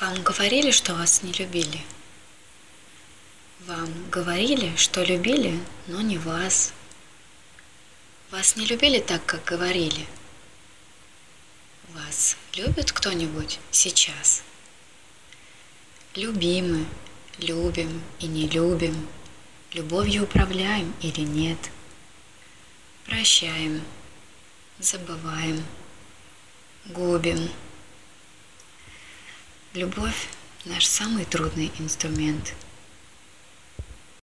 Вам говорили, что вас не любили? Вам говорили, что любили, но не вас. Вас не любили так, как говорили. Вас любит кто-нибудь сейчас? Любимы, любим и не любим, любовью управляем или нет. Прощаем, забываем, губим. Любовь – наш самый трудный инструмент –